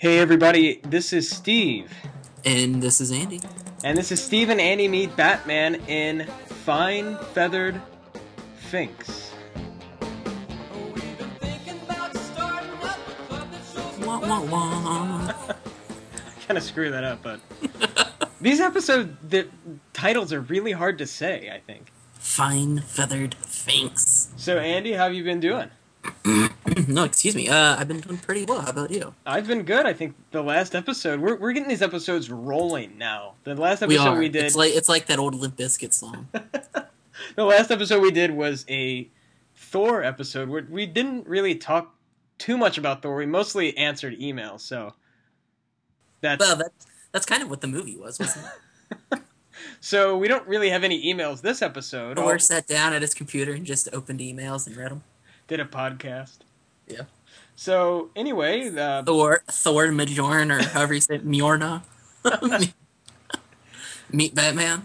Hey everybody, this is Steve. And this is Andy. And this is Steve and Andy meet Batman in Fine Feathered Finks. Wah, wah, wah. kind of screw that up, but these episode the titles are really hard to say. I think. Fine feathered finks. So Andy, how have you been doing? no, excuse me. Uh, I've been doing pretty well. How about you? I've been good. I think the last episode we're we're getting these episodes rolling now. The last episode are. we, did It's like it's like that old Limp Bizkit song. the last episode we did was a Thor episode where we didn't really talk too much about Thor. We mostly answered emails, so that's well, that that's kind of what the movie was, wasn't it? so we don't really have any emails this episode. Thor All- sat down at his computer and just opened emails and read them. did a podcast. Yeah. So anyway, uh, Thor, Thor Majorn, or however you say it, Mjorna. Meet Batman.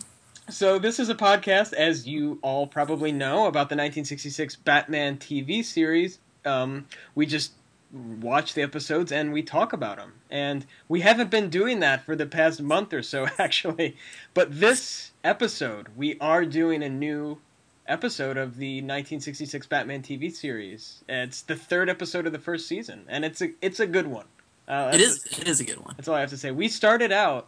so this is a podcast, as you all probably know, about the 1966 Batman TV series. Um, we just watch the episodes and we talk about them, and we haven't been doing that for the past month or so, actually. But this episode, we are doing a new episode of the 1966 Batman TV series. It's the third episode of the first season, and it's a it's a good one. Uh, It is it is a good one. That's all I have to say. We started out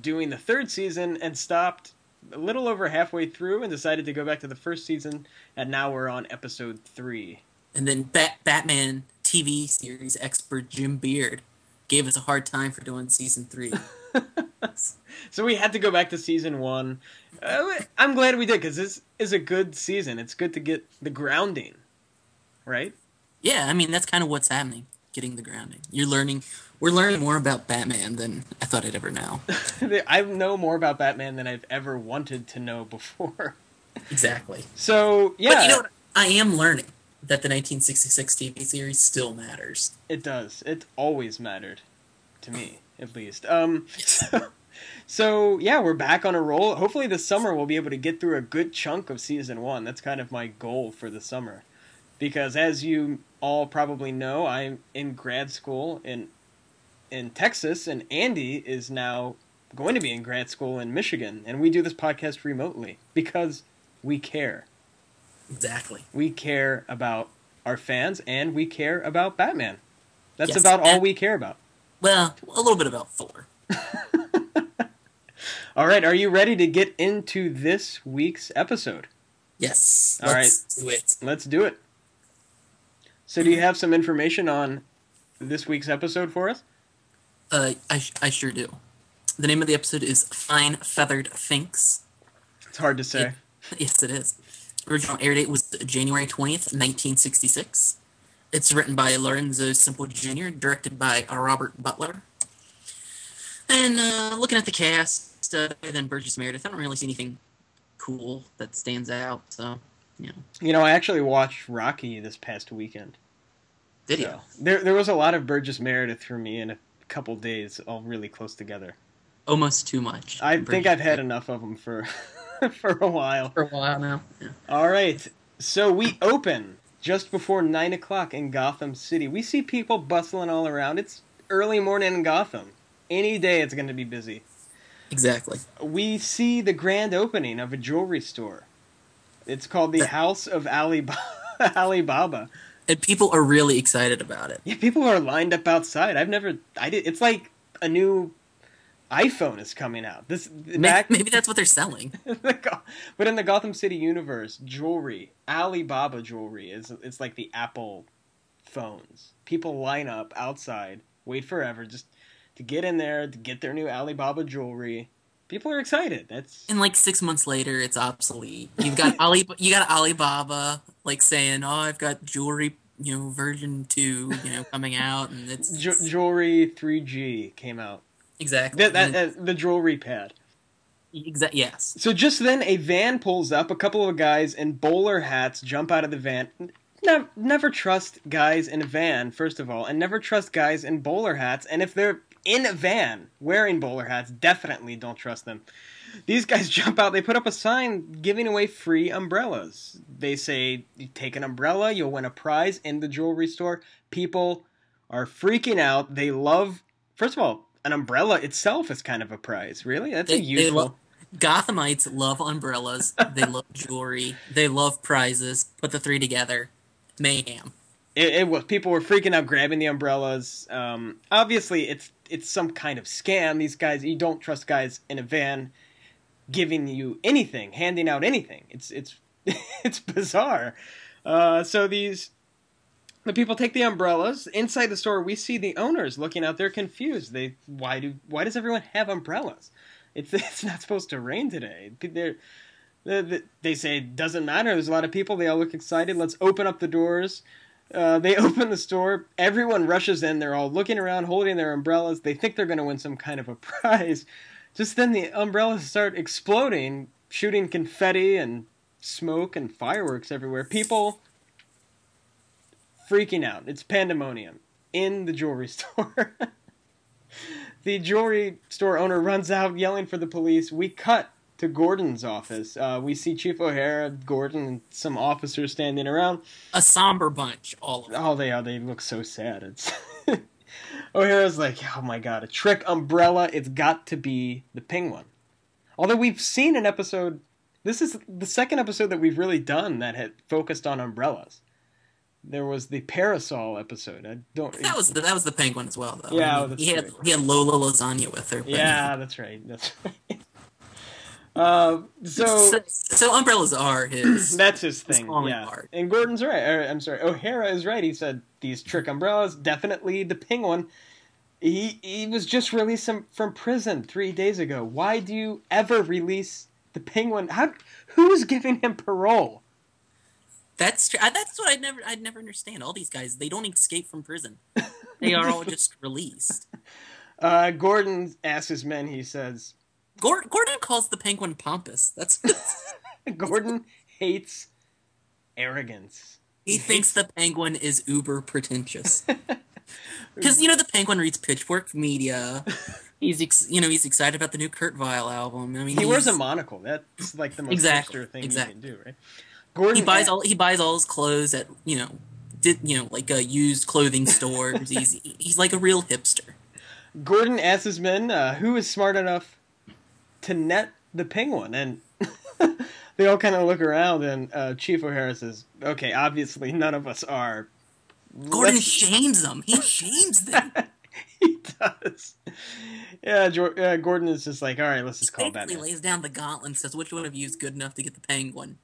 doing the third season and stopped a little over halfway through and decided to go back to the first season, and now we're on episode three. And then Bat- Batman TV series expert Jim Beard gave us a hard time for doing season three. So we had to go back to season one. Uh, I'm glad we did because this is a good season. It's good to get the grounding, right? yeah, I mean that's kind of what's happening. Getting the grounding. You're learning. We're learning more about Batman than I thought I'd ever know. I know more about Batman than I've ever wanted to know before. Exactly. So yeah, But you know what? I am learning that the 1966 TV series still matters. It does. It always mattered to me, at least. Um, so, so yeah, we're back on a roll. Hopefully, this summer we'll be able to get through a good chunk of season one. That's kind of my goal for the summer, because as you all probably know, I'm in grad school in in Texas, and Andy is now going to be in grad school in Michigan, and we do this podcast remotely because we care. Exactly. We care about our fans, and we care about Batman. That's Yes, about all we care about. Well, a little bit about Thor. All right, are you ready to get into this week's episode? Yes. All let's do it. Let's do it. So, do you have some information on this week's episode for us? Uh, I, sh- I sure do. The name of the episode is Fine Feathered Finks. It's hard to say. Yes, it is. Original air date was January 20th, 1966. It's written by Lorenzo Semple Jr., directed by uh, Robert Butler. And uh, looking at the cast, uh, other than Burgess Meredith, I don't really see anything cool that stands out. So, you know, You know, I actually watched Rocky this past weekend. did you? There, there was a lot of Burgess Meredith for me in a couple days, all really close together. Almost too much. I think I've had enough of them for for a while. for a while now. Yeah. All right. So we open just before nine o'clock in Gotham City. We see people bustling all around. It's early morning in Gotham. Any day it's going to be busy. Exactly. We see the grand opening of a jewelry store. It's called the House of Alibaba. Alibaba. And people are really excited about it. Yeah, people are lined up outside. I've never. I did. It's like a new iPhone is coming out. This Maybe, back, maybe that's what they're selling. but in the Gotham City universe, jewelry, Alibaba jewelry is it's like the Apple phones. People line up outside, wait forever just to get in there to get their new Alibaba jewelry. People are excited. That's And like six months later, it's obsolete. You've got Ali, you got Alibaba like saying, "Oh, I've got jewelry, you know, version two, you know, coming out," and it's jewelry 3G came out. Exactly That, that, uh, the jewelry pad. Exactly. yes. So just then, a van pulls up. A couple of guys in bowler hats jump out of the van. Never, never trust guys in a van, first of all, and never trust guys in bowler hats. And if they're in a van wearing bowler hats, definitely don't trust them. These guys jump out. They put up a sign giving away free umbrellas. They say, "You take an umbrella, you'll win a prize in the jewelry store." People are freaking out. They love, first of all, an umbrella itself is kind of a prize. Really, that's They, useful. lo- Gothamites love umbrellas. they love jewelry. They love prizes. Put the three together, mayhem. it, it was people were freaking out grabbing the umbrellas um, obviously it's it's some kind of scam these guys you don't trust guys in a van giving you anything handing out anything it's it's it's bizarre uh, so these the people take the umbrellas inside the store we see the owners looking out they're confused they why do why does everyone have umbrellas it's it's not supposed to rain today they're they they say it doesn't matter. There's a lot of people. They all look excited. Let's open up the doors. Uh, they open the store. Everyone rushes in. They're all looking around, holding their umbrellas. They think they're going to win some kind of a prize. Just then, the umbrellas start exploding, shooting confetti and smoke and fireworks everywhere. People freaking out. It's pandemonium in the jewelry store. the jewelry store owner runs out yelling for the police. We cut to Gordon's office. Uh, we see Chief O'Hara, Gordon, and some officers standing around. A somber bunch, all of them. Oh, they are. They look so sad. It's O'Hara's like, oh my god, a trick umbrella. It's got to be the penguin. Although we've seen an episode. This is the second episode that we've really done that had focused on umbrellas. There was the parasol episode. I don't. That was the, that was the penguin as well, though. Yeah, I mean, that's he had true. he had Lola Lasagne with her. Yeah, that's right. That's right. Uh, so so, so umbrellas are his. That's his thing. calling Yeah. card. And Gordon's right. Or, I'm sorry. O'Hara is right. He said these trick umbrellas definitely the penguin. He he was just released from, from prison three days ago. Why do you ever release the penguin? How who's giving him parole? That's true. That's what I never I'd never understand. All these guys, they don't escape from prison. They are all just released. Uh, Gordon asks his men. He says Gordon, Gordon calls the penguin pompous. That's Gordon hates arrogance. he thinks the penguin is uber pretentious. Because you know the penguin reads Pitchfork Media. He's ex- you know he's excited about the new Kurt Vile album. I mean He wears a monocle. That's like the most Exactly, thing exactly. you can do, right? Gordon he buys all he buys all his clothes at you know did you know like uh, used clothing stores. he's he's like a real hipster. Gordon asks his men uh, who is smart enough to net the penguin, and they all kind of look around, and uh, Chief O'Hara says, "Okay, obviously none of us are." Gordon Let's- shames them. He shames them. he does. Yeah, uh, Gordon is just like, "All right, let's just call Basically Batman." lays down the gauntlet and says, "Which one of you is good enough to get the penguin?"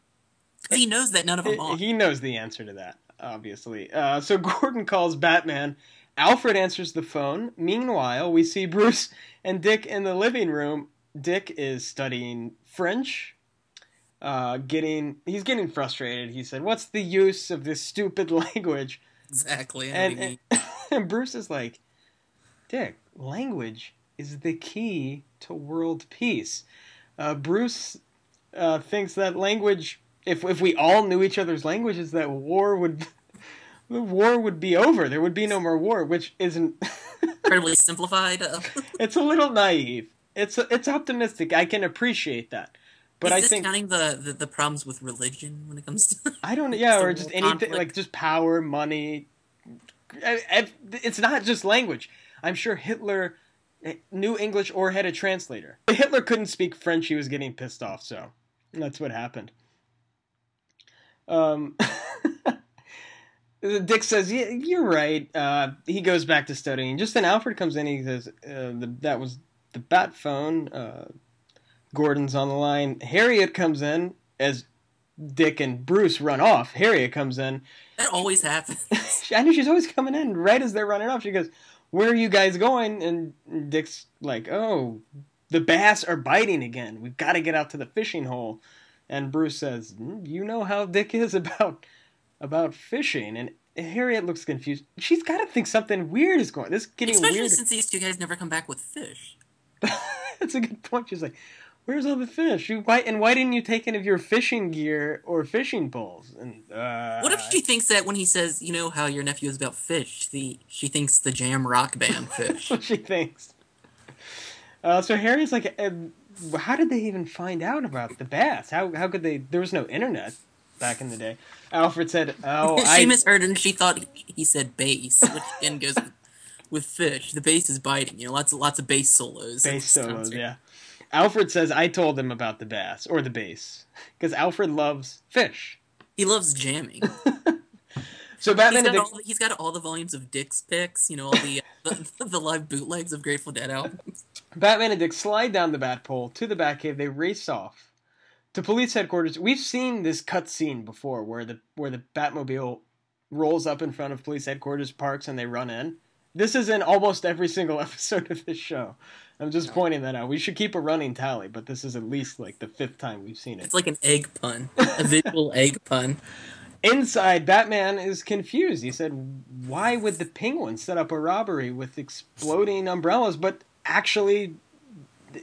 Because he knows that none of them are. He knows the answer to that, obviously. Uh, so Gordon calls Batman. Alfred answers the phone. Meanwhile, we see Bruce and Dick in the living room. Dick is studying French. Uh, getting he's getting frustrated. He said, "What's the use of this stupid language?" Exactly. I know what you And, and Bruce is like, "Dick, language is the key to world peace." Uh, Bruce uh, thinks that language, if if we all knew each other's languages, that war would the war would be over. There would be no more war, which isn't. incredibly simplified. Uh, it's a little naive. It's it's optimistic. I can appreciate that, but is I think counting the, the, the problems with religion when it comes to I don't. Yeah, or just anything conflict. like just power, money. I- I- It's not just language. I'm sure Hitler eh, knew English or had a translator. Hitler couldn't speak French. He was getting pissed off. So that's what happened. Um. Dick says, yeah, "You're right." Uh, he goes back to studying. Just then, Alfred comes in. He says, uh, the, "That was the bat phone." Uh, Gordon's on the line. Harriet comes in as Dick and Bruce run off. Harriet comes in. that always happens. I knew she's always coming in right as they're running off. She goes, "Where are you guys going?" And Dick's like, "Oh, the bass are biting again. We've got to get out to the fishing hole." And Bruce says, "Mm, "You know how Dick is about about fishing." And Harriet looks confused. She's got to think something weird is going. This is getting Especially weird. since these two guys never come back with fish. That's a good point. She's like, "Where's all the fish? You, why and why didn't you take any of your fishing gear or fishing poles?" And uh, What if she thinks that when he says, you know how your nephew is about Phish, the she thinks the jam rock band That's fish. what she thinks. Uh, so Harry's like, "How did they even find out about the bass? How how could they? There was no internet back in the day." Alfred said, "Oh, she I." misheard and she thought he, he said bass, which again goes with with Phish. The bass is biting. You know, lots of lots of bass solos. Bass solos, yeah. Alfred says I told him about the bass or the bass because Alfred loves Phish. He loves jamming. So Batman He's got, he's got all the volumes of Dick's Picks. You know, all the, the the live bootlegs of Grateful Dead albums. Batman and Dick slide down the Batpole to the Batcave. They race off to police headquarters. We've seen this cutscene before, where the where the Batmobile rolls up in front of police headquarters, parks, and they run in. This is in almost every single episode of this show. I'm just pointing that out. We should keep a running tally, but this is at least like the fifth time we've seen it. It's like an egg pun, a visual egg pun. Inside, Batman is confused. He said, Why would the penguin set up a robbery with exploding umbrellas but actually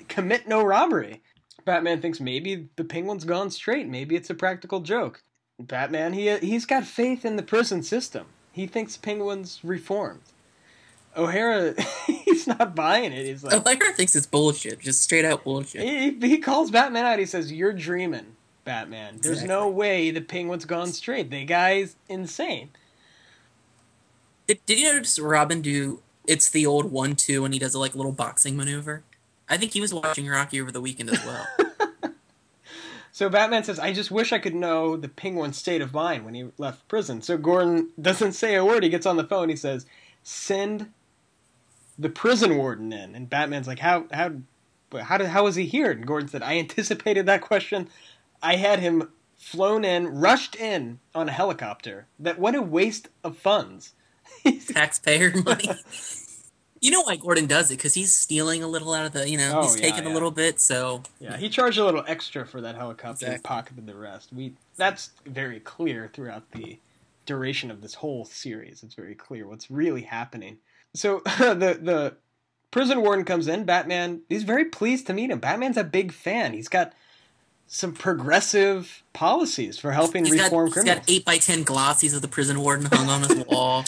commit no robbery? Batman thinks maybe the penguin's gone straight. Maybe it's a practical joke. Batman, he, he's got faith in the prison system. He thinks penguin's reformed. O'Hara, he's not buying it. He's like, O'Hara thinks it's bullshit, just straight out bullshit. he, he calls Batman out. He says, "You're dreaming, Batman. There's no way the penguin's gone straight. The guy's insane." Did, did you notice Robin do it's the old one two when he does a like little boxing maneuver? I think he was watching Rocky over the weekend as well. So Batman says, "I just wish I could know the penguin's state of mind when he left prison." So Gordon doesn't say a word. He gets on the phone. He says, "Send the prison warden in." And Batman's like, "How how how did how was he here?" And Gordon said, "I anticipated that question. I had him flown in, rushed in on a helicopter. That what a waste of funds." Taxpayer money. You know why Gordon does it? Because he's stealing a little out of the, you know, Oh, he's yeah, taking yeah. a little bit. So Yeah, he charged a little extra for that helicopter and pocketed the rest. We that's very clear throughout the duration of this whole series. It's very clear what's really happening. So the the prison warden comes in. Batman he's very pleased to meet him. Batman's a big fan. He's got some progressive policies for helping he's got, reform he's criminals. got eight by ten glossies of the prison warden hung on his wall.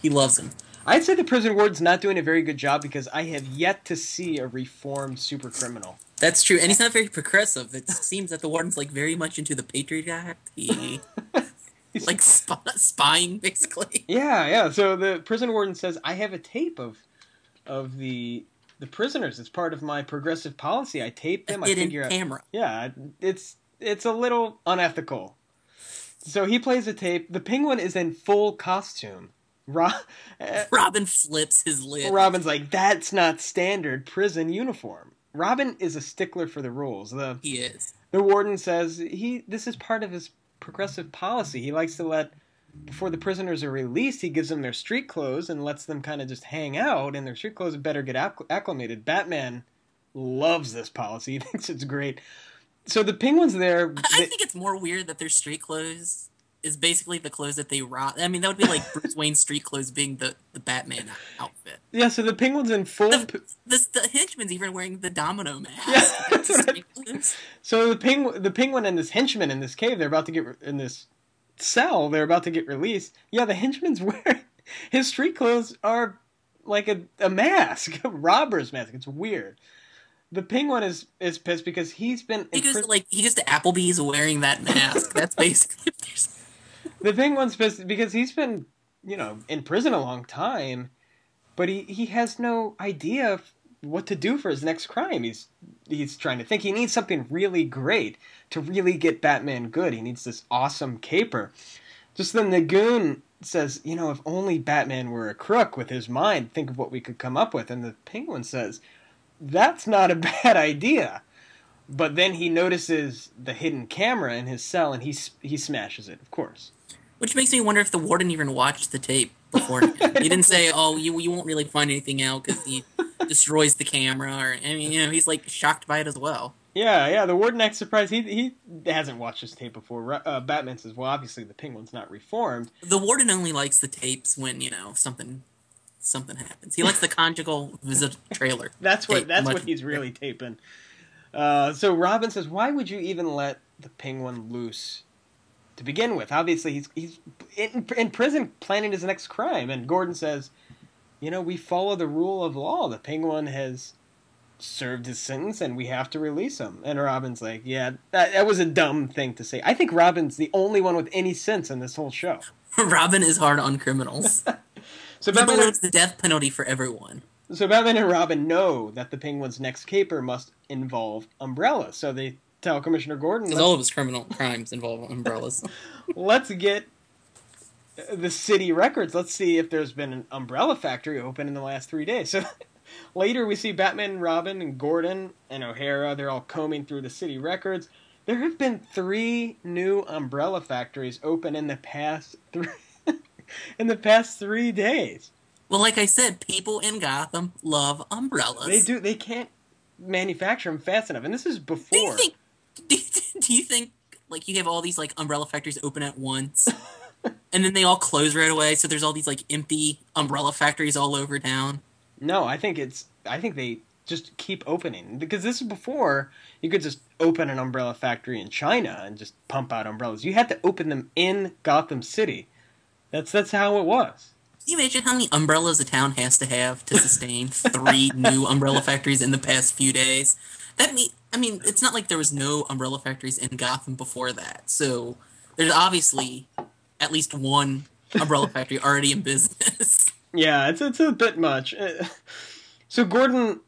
He loves him. I'd say the prison warden's not doing a very good job because I have yet to see a reformed super criminal. That's true, and he's not very progressive. It seems that the warden's like very much into the Patriot Act. He He's like spy, spying basically. Yeah, yeah. So the prison warden says, "I have a tape of of the the prisoners. It's part of my progressive policy. I tape them. I figure out. camera. Yeah, it's it's a little unethical." So he plays a tape. The penguin is in full costume. Ro- uh, Robin flips his lid. Robin's like, "That's not standard prison uniform." Robin is a stickler for the rules. The He is. the warden says he this is part of his progressive policy. He likes to let before the prisoners are released, he gives them their street clothes and lets them kind of just hang out in their street clothes and better get acc- acclimated. Batman loves this policy. He thinks it's great. So the penguins there. I they- think it's more weird that their street clothes is basically the clothes that they rob. I mean, that would be like Bruce Wayne's street clothes being the, the Batman outfit. yeah, so the penguins in full. The, p- this, the henchman's even wearing the domino mask. Yeah, that's I- So the penguin, the penguin and this henchman in this cave, they're about to get in this cell. They're about to get released. Yeah, the henchman's wearing his street clothes are like a, a mask, a robber's mask. It's weird. The penguin is is pissed because he's been He goes to, like he goes to Applebee's wearing that mask. That's basically. the penguin's pissed because he's been you know in prison a long time, but he he has no idea what to do for his next crime. He's he's trying to think. He needs something really great to really get Batman good. He needs this awesome caper. Just then the goon says, you know, if only Batman were a crook with his mind, think of what we could come up with. And the penguin says, that's not a bad idea. But then he notices the hidden camera in his cell and he he smashes it, of course. Which makes me wonder if the warden even watched the tape before. he didn't say, "Oh, you you won't really find anything out because he destroys the camera." Or I mean, you know, he's like shocked by it as well. Yeah, yeah. The warden acts surprised. He he hasn't watched this tape before. Uh, Batman says, "Well, obviously the penguin's not reformed." The warden only likes the tapes when you know something something happens. He likes the conjugal visit trailer. That's what that's what he's really taping. Uh, so Robin says, "Why would you even let the penguin loose to begin with? Obviously, he's he's in, in prison planning his next crime." And Gordon says, "You know, we follow the rule of law. The penguin has." served his sentence and we have to release him and robin's like yeah that, that was a dumb thing to say i think robin's the only one with any sense in this whole show Robin is hard on criminals. So He Batman, believes the death penalty for everyone. so Batman and Robin know that the Penguin's next caper must involve umbrellas. So they tell Commissioner Gordon, Because all of his criminal crimes involve umbrellas. let's get the city records. Let's see if there's been an umbrella factory open in the last three days. So later we see Batman Robin and Gordon and O'Hara. They're all combing through the city records. There have been three new umbrella factories open in the past three in the past three days. well, like I said, people in Gotham love umbrellas. They do. They can't manufacture them fast enough, and this is before. Do you think? Do you, do you think like you have all these like umbrella factories open at once, and then they all close right away? So there's all these like empty umbrella factories all over town. No, I think it's. I think they just keep opening because this is before you could just open an umbrella factory in China and just pump out umbrellas. You had to open them in Gotham City. That's that's how it was. Can you imagine how many umbrellas a town has to have to sustain three new umbrella factories in the past few days? That mean, I mean, it's not like there was no umbrella factories in Gotham before that. So there's obviously at least one umbrella factory already in business. Yeah, it's it's a bit much. Uh, So Gordon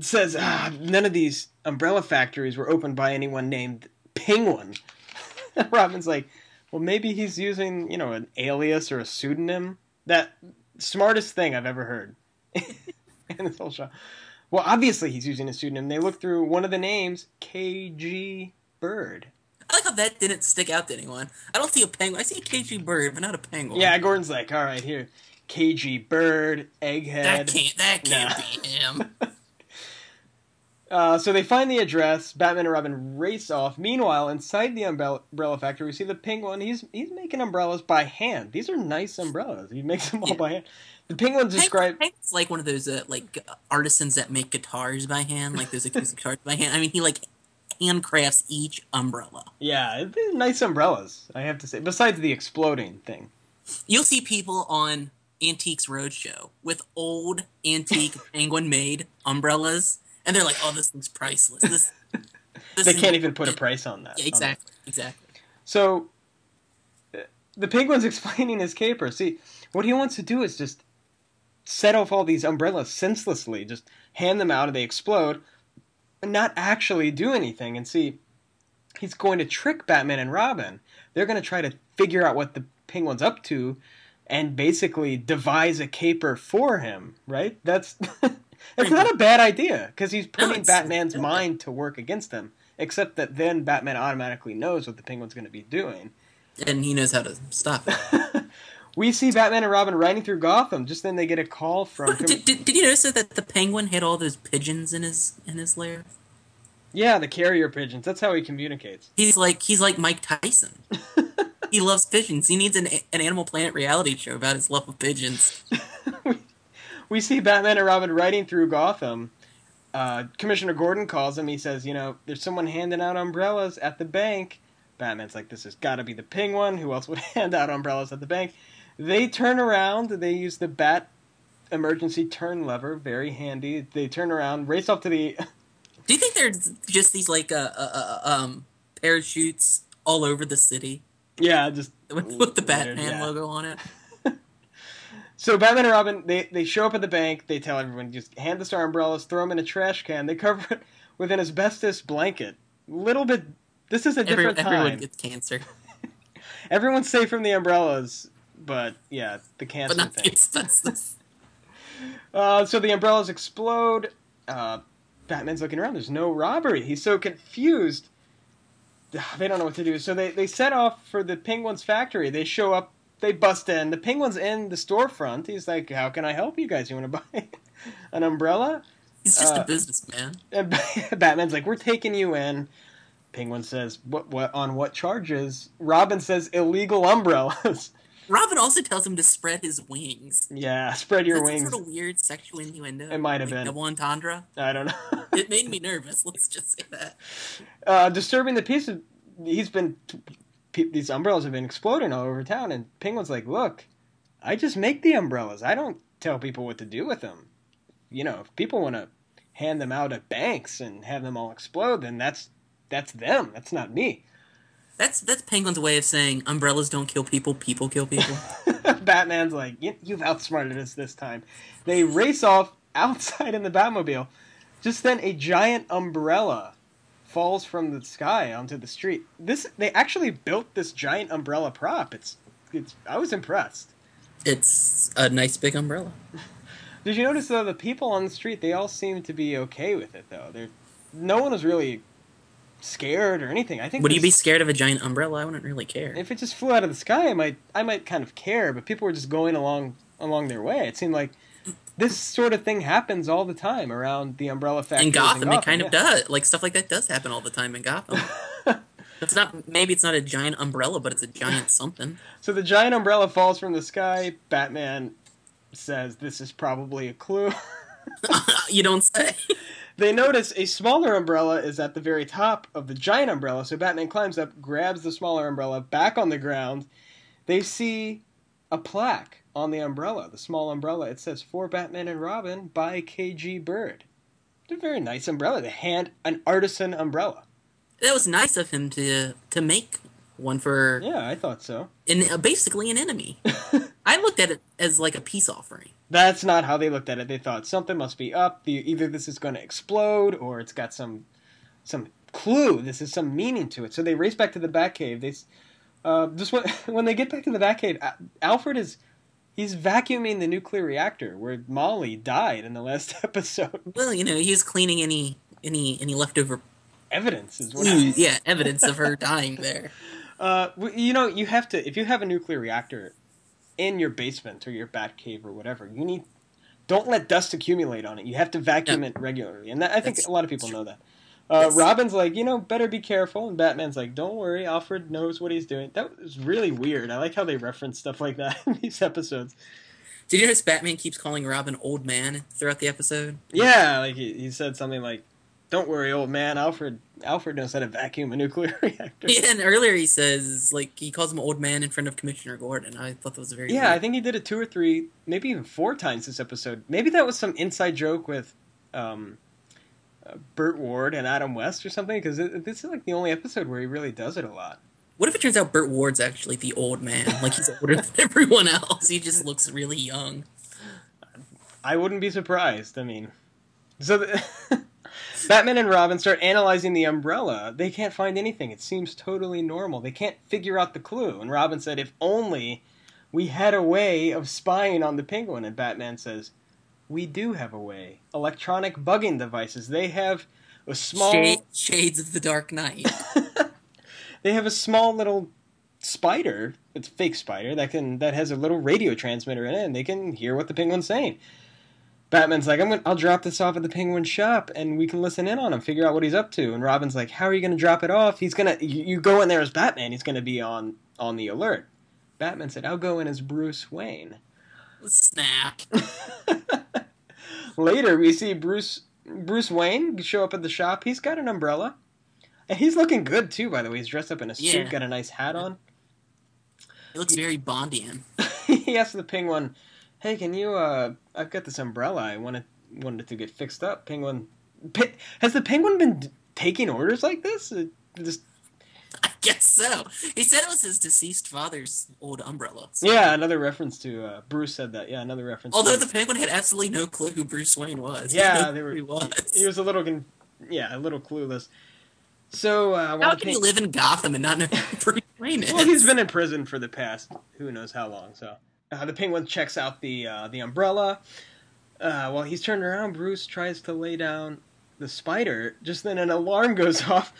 says ah, none of these umbrella factories were opened by anyone named Penguin. Robin's like, well, maybe he's using you know an alias or a pseudonym. That smartest thing I've ever heard in this whole show. Well, obviously he's using a pseudonym. They look through one of the names, KG Bird. I like how that didn't stick out to anyone. I don't see a penguin. I see a KG bird, but not a penguin. Yeah, Gordon's like, all right, here, KG Bird, Egghead. that can't. That can't Nah. be him. Uh, so they find the address. Batman and Robin race off. Meanwhile, inside the umbrella umbrella factory, we see the penguin. He's he's making umbrellas by hand. These are nice umbrellas. He makes them all Yeah. by hand. The penguin described. Penguin's like one of those uh, like artisans that make guitars by hand, like those acoustic guitars by hand. I mean, he like handcrafts each umbrella. Yeah, nice umbrellas. I have to say. Besides the exploding thing. You'll see people on Antiques Roadshow with old antique penguin-made umbrellas, and they're like, "Oh, this thing's priceless." This, this They can't even put a price on that. Yeah, on it. exactly, exactly. So uh, the penguin's explaining his caper. See, what he wants to do is just set off all these umbrellas senselessly, just hand them out and they explode, not actually do anything. And see, he's going to trick Batman and Robin. They're going to try to figure out what the penguin's up to and basically devise a caper for him, right? That's it's not a bad idea because he's putting it's- Batman's mind to work against him. Except that then Batman automatically knows what the penguin's going to be doing. And he knows how to stop it. we see Batman and Robin riding through Gotham. Just then they get a call from. did, did, did you notice that the penguin had all those pigeons in his in his lair? yeah, the carrier pigeons. That's how he communicates. He's like he's like Mike Tyson. he loves pigeons. He needs an an Animal Planet reality show about his love of pigeons. we see Batman and Robin riding through Gotham. Uh, Commissioner Gordon calls him. He says, "You know, there's someone handing out umbrellas at the bank." Batman's like, "This has got to be the Penguin. Who else would hand out umbrellas at the bank?" They turn around. They use the Bat emergency turn lever, very handy. They turn around, race off to the. Do you think there's just these like uh, uh, uh um parachutes all over the city yeah, just with, with the Weird, Batman yeah. logo on it? So Batman and Robin, they, they show up at the bank. They tell everyone just hand the star umbrellas, throw them in a trash can. They cover it with an asbestos blanket. Little bit. This is a Every, different everyone time. gets cancer, Everyone's safe from the umbrellas, but yeah, the but cancer not thing. Uh, so the umbrellas explode. Uh, Batman's looking around. There's no robbery. He's so confused. They don't know what to do. So they, they set off for the Penguin's factory. They show up. They bust in. The Penguin's in the storefront. He's like, "How can I help you guys? You want to buy an umbrella?" He's just Uh, a businessman. And Batman's like, "We're taking you in." Penguin says, "What? What? On what charges?" Robin says, "Illegal umbrellas." Robin also tells him to spread his wings. yeah, spread your That's some wings. sort of weird sexual innuendo. It might have like been. double entendre. I don't know. It made me nervous. Let's just say that. uh, disturbing the peace. Of, he's been these umbrellas have been exploding all over town, and Penguin's like, "Look, I just make the umbrellas. I don't tell people what to do with them. You know, if people want to hand them out at banks and have them all explode, then that's that's them. That's not me." That's that's Penguin's way of saying umbrellas don't kill people, people kill people. Batman's like, "You- you've outsmarted us this time. They race off outside in the Batmobile. Just then, a giant umbrella falls from the sky onto the street. This they actually built this giant umbrella prop. It's, it's. I was impressed. it's a nice big umbrella. Did you notice though the people on the street? They all seem to be okay with it though. They're, no one was really scared or anything. I think. Would you be scared of a giant umbrella? I wouldn't really care. If it just flew out of the sky, I might I might kind of care, but people were just going along along their way. It seemed like this sort of thing happens all the time around the umbrella factory. in Gotham, it kind of does. Like stuff like that does happen all the time in Gotham. it's not maybe it's not a giant umbrella, but it's a giant something. So the giant umbrella falls from the sky. Batman says this is probably a clue. you don't say. They notice a smaller umbrella is at the very top of the giant umbrella, so Batman climbs up, grabs the smaller umbrella back on the ground. They see a plaque on the umbrella, the small umbrella. It says "For Batman and Robin" by K.G. Bird. It's a very nice umbrella. The hand, an artisan umbrella. That was nice of him to to make one for Yeah, I thought so. in uh, basically an enemy. I looked at it as like a peace offering. That's not how they looked at it. They thought something must be up. The, either this is going to explode, or it's got some some clue. This is some meaning to it. So they race back to the Batcave. They uh, just when, when they get back to the Batcave, Al- Alfred is he's vacuuming the nuclear reactor where Molly died in the last episode. Well, you know, he's cleaning any any any leftover Evidence is what. yeah evidence of her dying there. Uh, you know, you have to if you have a nuclear reactor in your basement or your bat cave or whatever, you need don't let dust accumulate on it. You have to vacuum Yeah. it regularly, and that, I think That's a lot of people know that. Uh. Robin's like, you know, better be careful, and Batman's like, don't worry, Alfred knows what he's doing. That was really weird. I like how they reference stuff like that in these episodes. Did you notice Batman keeps calling Robin old man throughout the episode? Yeah, like he, he said something like, "Don't worry, old man, Alfred. Alfred knows how to vacuum a nuclear reactor." Yeah, and earlier he says like he calls him old man in front of Commissioner Gordon. I thought that was a very Yeah, I think he did it two or three, maybe even four times this episode. Maybe that was some inside joke with um, uh, Burt Ward and Adam West or something, because this is like the only episode where he really does it a lot. What if it turns out Burt Ward's actually the old man? Like he's older than everyone else. He just looks really young. I wouldn't be surprised. I mean, so the, Batman and Robin start analyzing the umbrella. They can't find anything. It seems totally normal. They can't figure out the clue. And Robin said, "If only we had a way of spying on the penguin." And Batman says, "We do have a way. Electronic bugging devices. They have a small. Shade, shades of the Dark Knight. they have a small little." Spider, it's a fake spider that can that has a little radio transmitter in it, and they can hear what the penguin's saying. Batman's like, I'm gonna, I'll drop this off at the penguin shop, and we can listen in on him, figure out what he's up to. And Robin's like, How are you gonna drop it off? He's gonna, you, you go in there as Batman. He's gonna be on on the alert. Batman said, I'll go in as Bruce Wayne. Snap. Later, we see Bruce Bruce Wayne show up at the shop. He's got an umbrella, and he's looking good too. By the way, he's dressed up in a suit, got a nice hat on. It looks very Bondian. he asked the penguin, "Hey, can you? uh I've got this umbrella. I wanted wanted to get fixed up." Penguin, Pe- has the penguin been d- taking orders like this? Uh, Just I guess so. He said it was his deceased father's old umbrella. So- yeah, another reference to uh, Bruce said that. Yeah, another reference. Although the penguin had absolutely no clue who Bruce Wayne was. Yeah, they were- who He was. he was a little, con- yeah, a little clueless. So uh, How can pen- you live in Gotham and not know who Bruce Wayne is? Well, he's been in prison for the past who knows how long. So uh, the penguin checks out the uh, the umbrella. Uh, while he's turned around, Bruce tries to lay down the spider. Just then, an alarm goes off.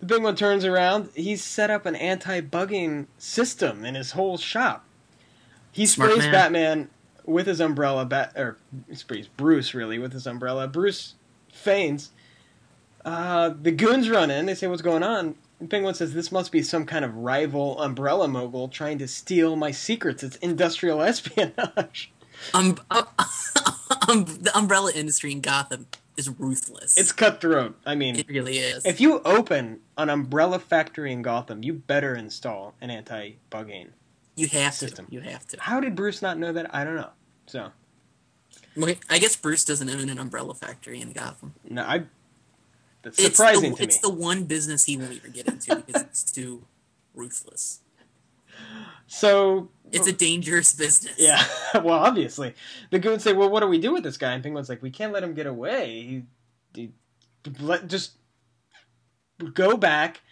The penguin turns around. He's set up an anti-bugging system in his whole shop. He Smart sprays man. Batman with his umbrella. Bat or sprays Bruce really with his umbrella. Bruce feigns. Uh, the goons run in. They say, "What's going on?" And Penguin says, "This must be some kind of rival umbrella mogul trying to steal my secrets. It's industrial espionage." um, uh, um, the umbrella industry in Gotham is ruthless. It's cutthroat. I mean, it really is. if you open an umbrella factory in Gotham, you better install an anti-bugging. you have system. to. You have to. How did Bruce not know that? I don't know. So I guess Bruce doesn't own an umbrella factory in Gotham. no, I. That's It's surprising the, to It's me. the one business he won't even get into because it's too ruthless. So It's a dangerous business. Yeah, well, obviously, the goons say, "Well, what do we do with this guy?" And Penguin's like, "We can't let him get away. He, he, let just go back,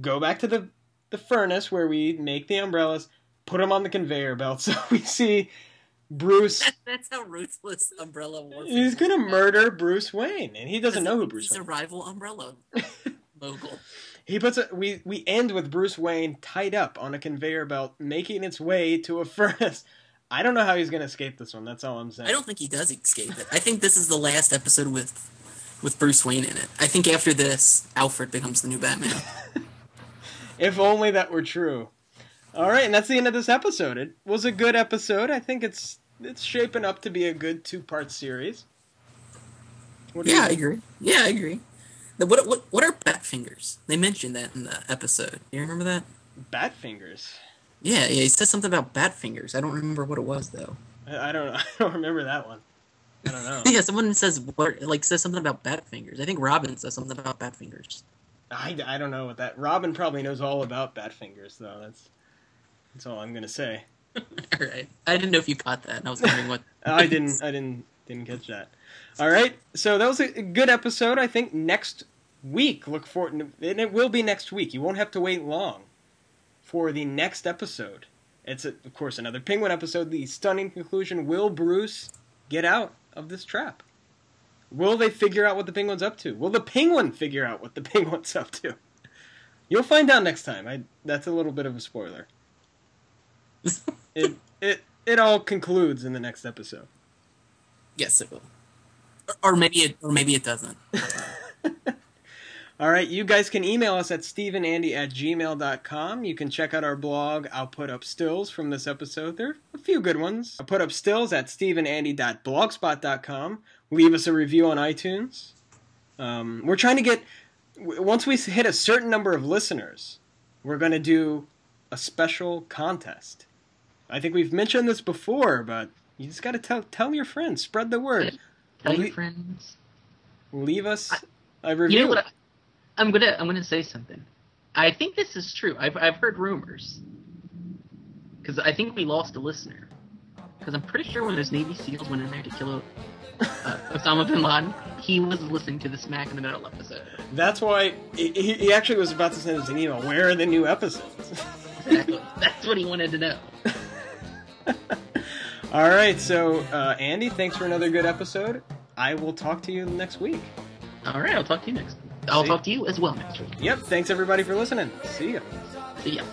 go back to the the furnace where we make the umbrellas, put them on the conveyor belt." So we see Bruce. That's how ruthless Umbrella Warfare. He's gonna murder Bruce Wayne, and he doesn't know who Bruce He's a rival Umbrella mogul. He puts a, we we end with Bruce Wayne tied up on a conveyor belt, making its way to a furnace. I don't know how he's gonna escape this one. That's all I'm saying. I don't think he does escape it. I think this is the last episode with with Bruce Wayne in it. I think after this, Alfred becomes the new Batman. If only that were true. All right, and that's the end of this episode. It was a good episode. I think it's it's shaping up to be a good two part series. What do you yeah, I agree. Yeah, I agree. The- What what what are bat fingers? They mentioned that in the episode. Do you remember that? Bat fingers. Yeah, yeah. He said something about bat fingers. I don't remember what it was though. I, I don't. I don't remember that one. I don't know. Yeah, someone says what like says something about bat fingers. I think Robin says something about bat fingers. I, I don't know what that. Robin probably knows all about bat fingers though. That's that's all I'm gonna say. All right. I didn't know if you caught that. and I was wondering what. I didn't. I didn't. Didn't catch that. All right. So that was a good episode. I think next week. Look for and it will be next week. You won't have to wait long for the next episode. It's a, of course another Penguin episode. The stunning conclusion: Will Bruce get out of this trap? Will they figure out what the Penguin's up to? Will the Penguin figure out what the Penguin's up to? You'll find out next time. I, that's a little bit of a spoiler. It it it all concludes in the next episode. yes, it will. Or, or maybe it or maybe it doesn't. All right, you guys can email us at stephenandy at gmail.com. You can check out our blog. I'll put up stills from this episode. There are a few good ones. I'll put up stills at stephenandy.blogspot.com. Leave us a review on iTunes. Um, we're trying to get, once we hit a certain number of listeners, we're going to do a special contest. I think we've mentioned this before, but you just got to tell, tell your friends, spread the word. Tell Le- your friends. Leave us a review. You know what? I, I'm gonna I'm gonna say something. I think this is true. I've I've heard rumors because I think we lost a listener. Because I'm pretty sure when those Navy SEALs went in there to kill uh, Osama bin Laden, he was listening to the Smack in the Middle episode. That's why he, he he actually was about to send us an email. Where are the new episodes? Exactly. That's what he wanted to know. All right, so uh, Andy, thanks for another good episode. I will talk to you next week. All right, I'll talk to you next. I'll See? talk to you as well next week. Yep, thanks everybody for listening. See ya. See ya.